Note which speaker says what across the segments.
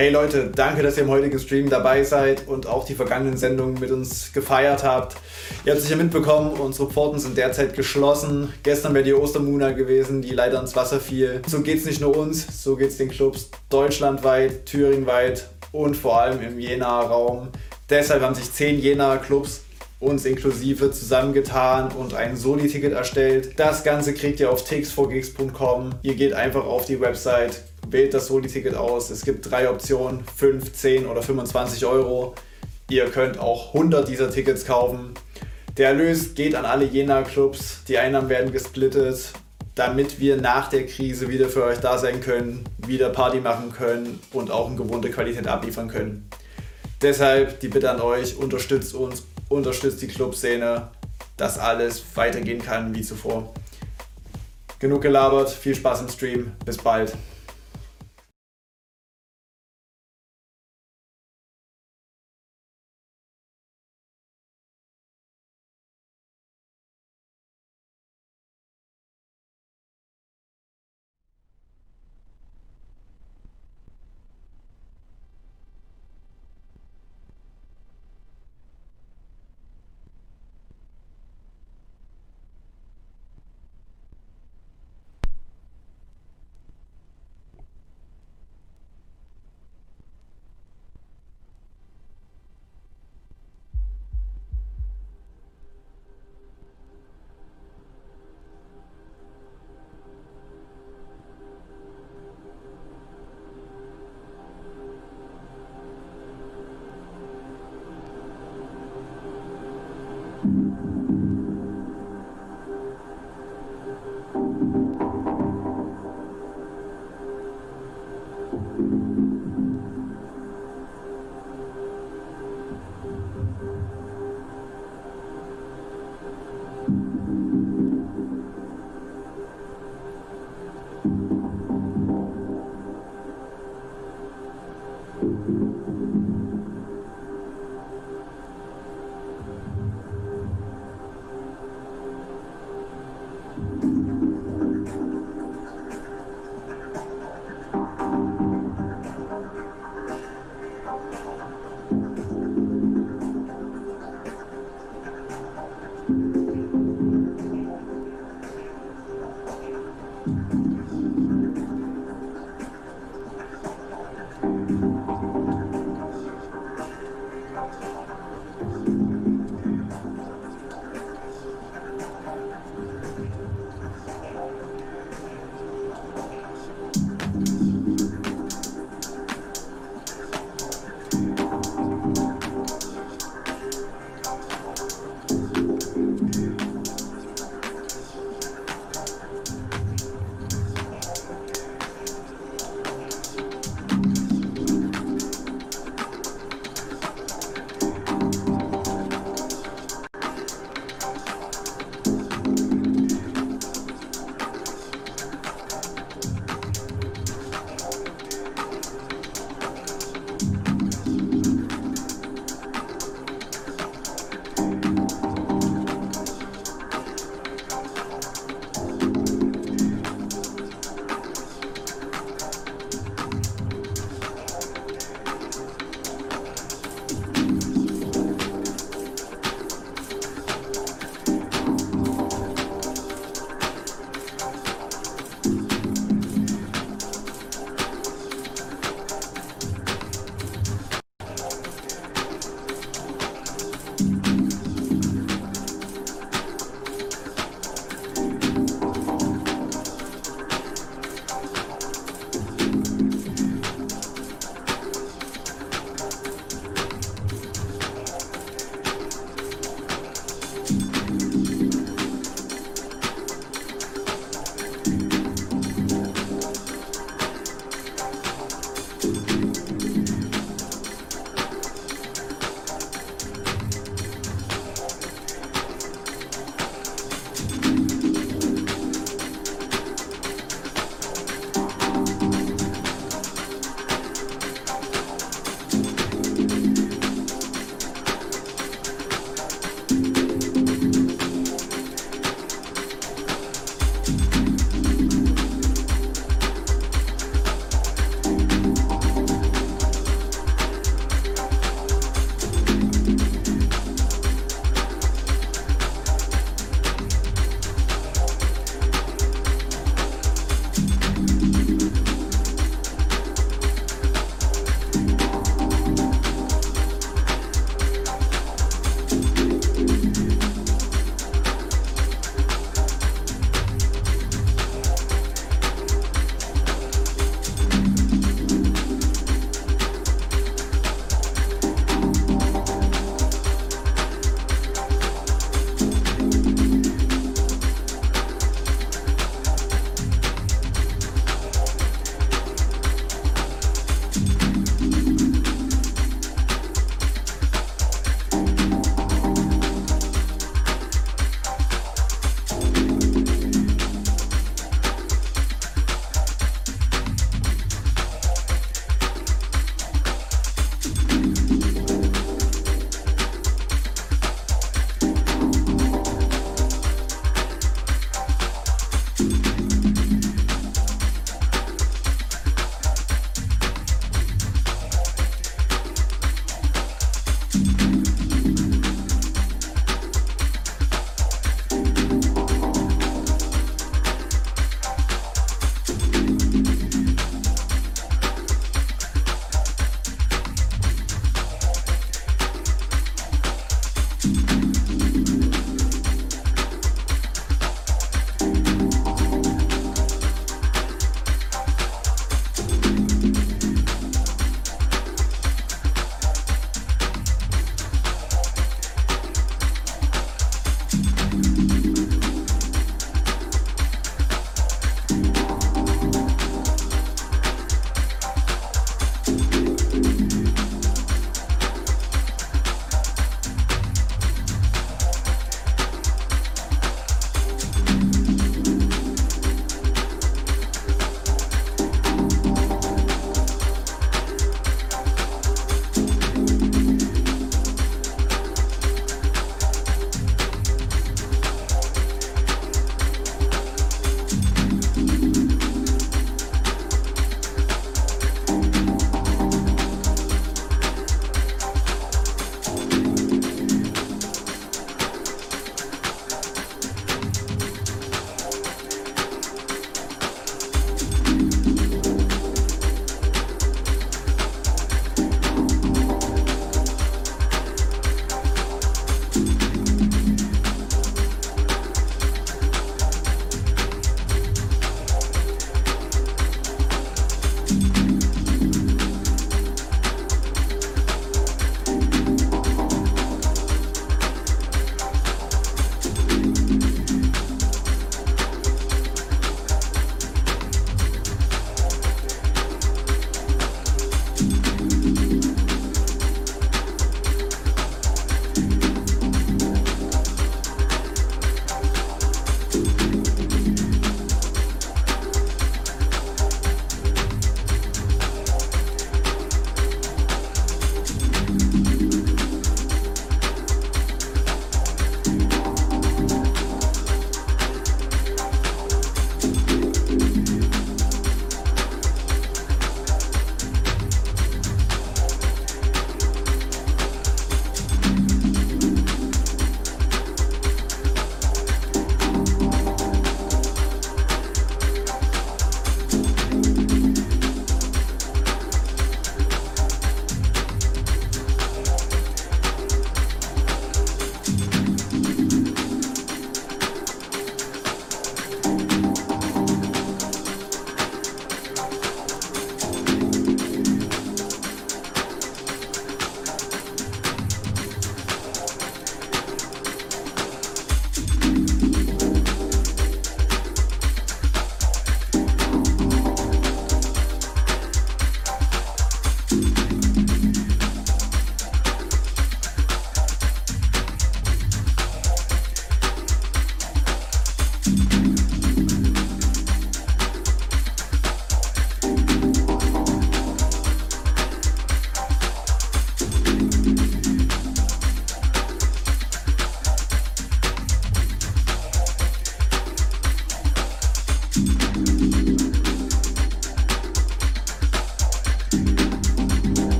Speaker 1: Hey Leute, danke, dass ihr im heutigen Stream dabei seid und auch die vergangenen Sendungen mit uns gefeiert habt. Ihr habt sicher mitbekommen, unsere Pforten sind derzeit geschlossen. Gestern wäre die Ostermuna gewesen, die leider ins Wasser fiel. So geht es nicht nur uns, so geht es den Clubs deutschlandweit, thüringweit und vor allem im Jenaer Raum. Deshalb haben sich zehn Jenaer Clubs uns inklusive zusammengetan und ein Soli-Ticket erstellt. Das Ganze kriegt ihr auf tix4gigs.com. Ihr geht einfach auf die Website, wählt das Soli-Ticket aus. Es gibt drei Optionen, 5, 10 oder 25 Euro. Ihr könnt auch 100 dieser Tickets kaufen. Der Erlös geht an alle Jena-Clubs. Die Einnahmen werden gesplittet, damit wir nach der Krise wieder für euch da sein können, wieder Party machen können und auch eine gewohnte Qualität abliefern können. Deshalb die Bitte an euch, unterstützt uns, unterstützt die Clubszene, dass alles weitergehen kann wie zuvor. Genug gelabert, viel Spaß im Stream, bis bald.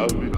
Speaker 2: love me.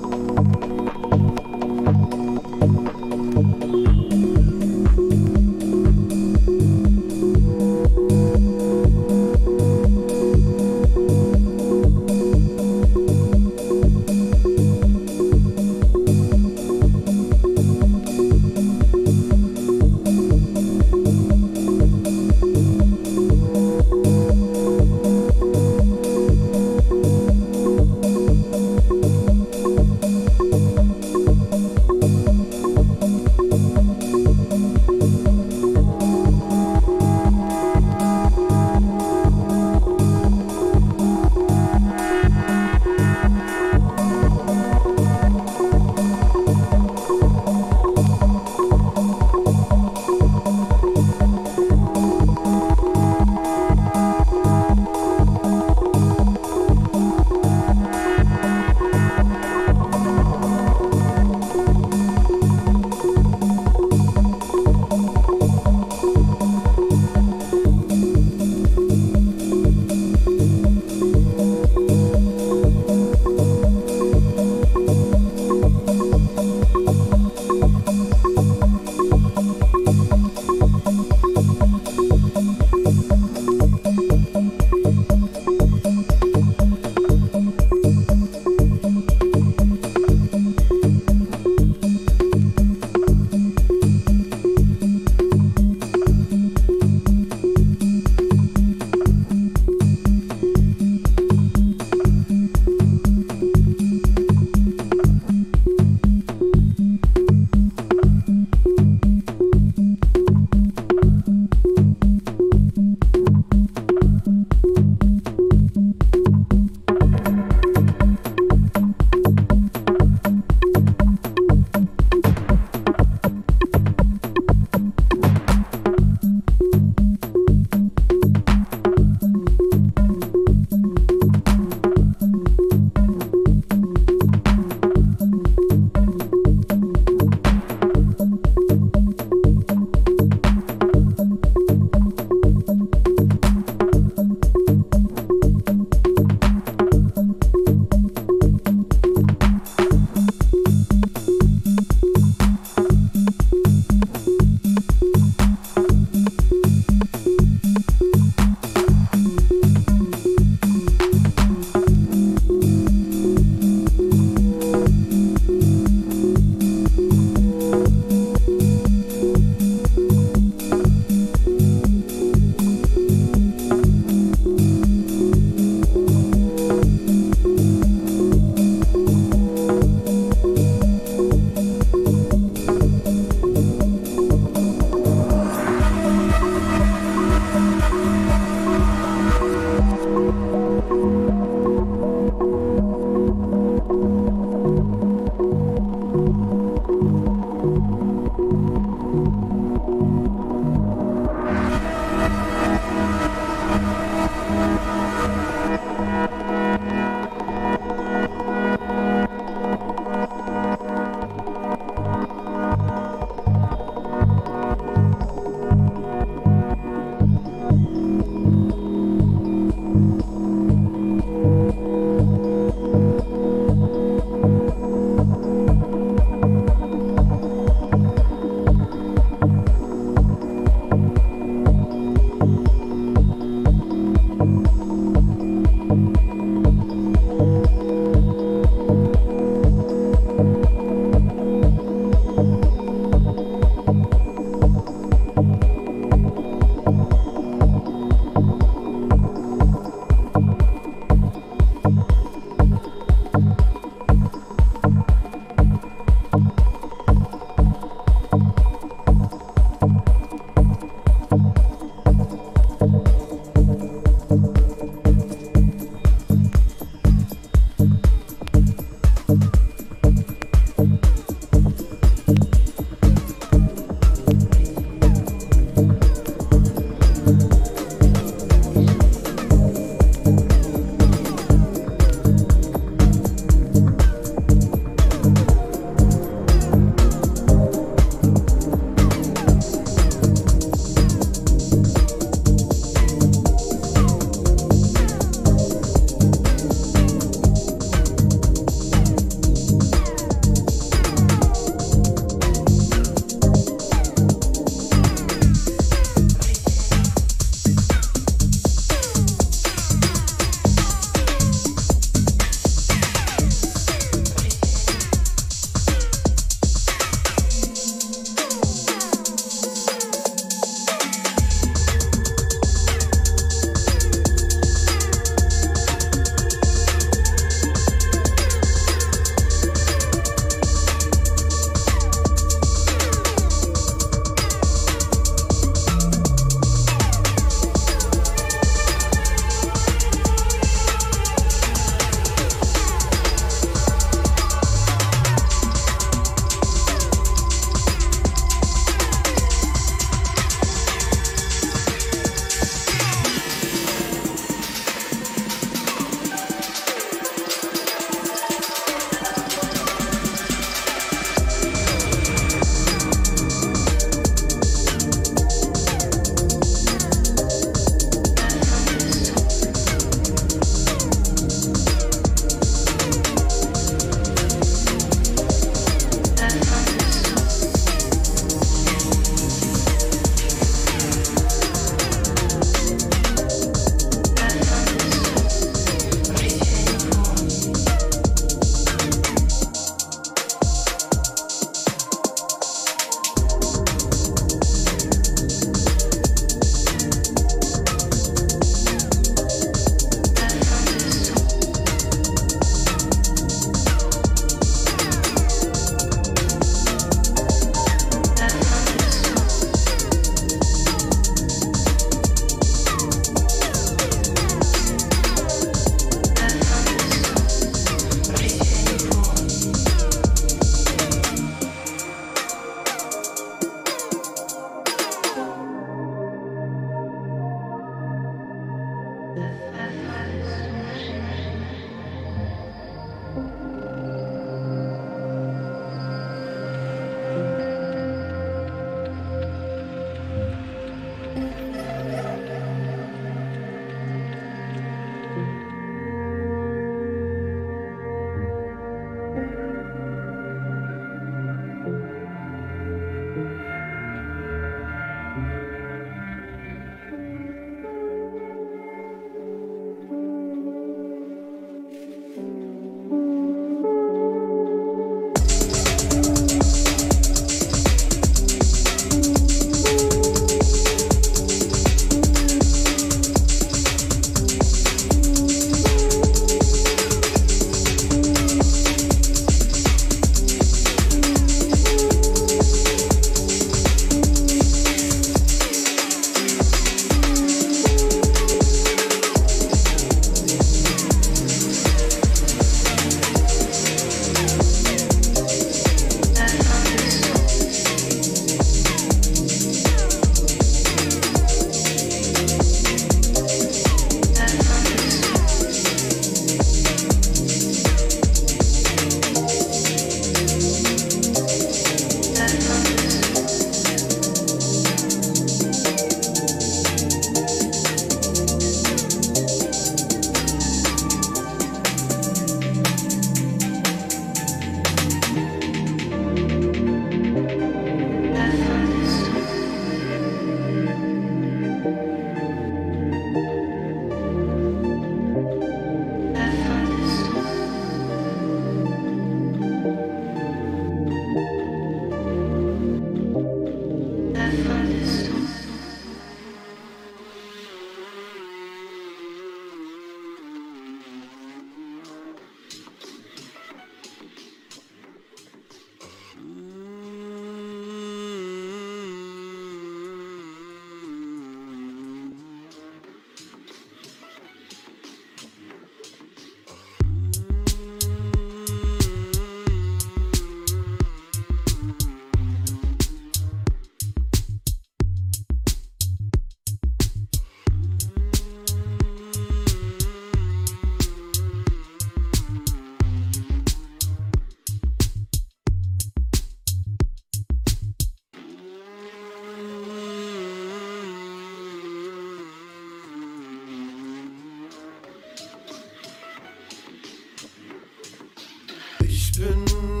Speaker 2: Mm-hmm.